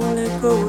let go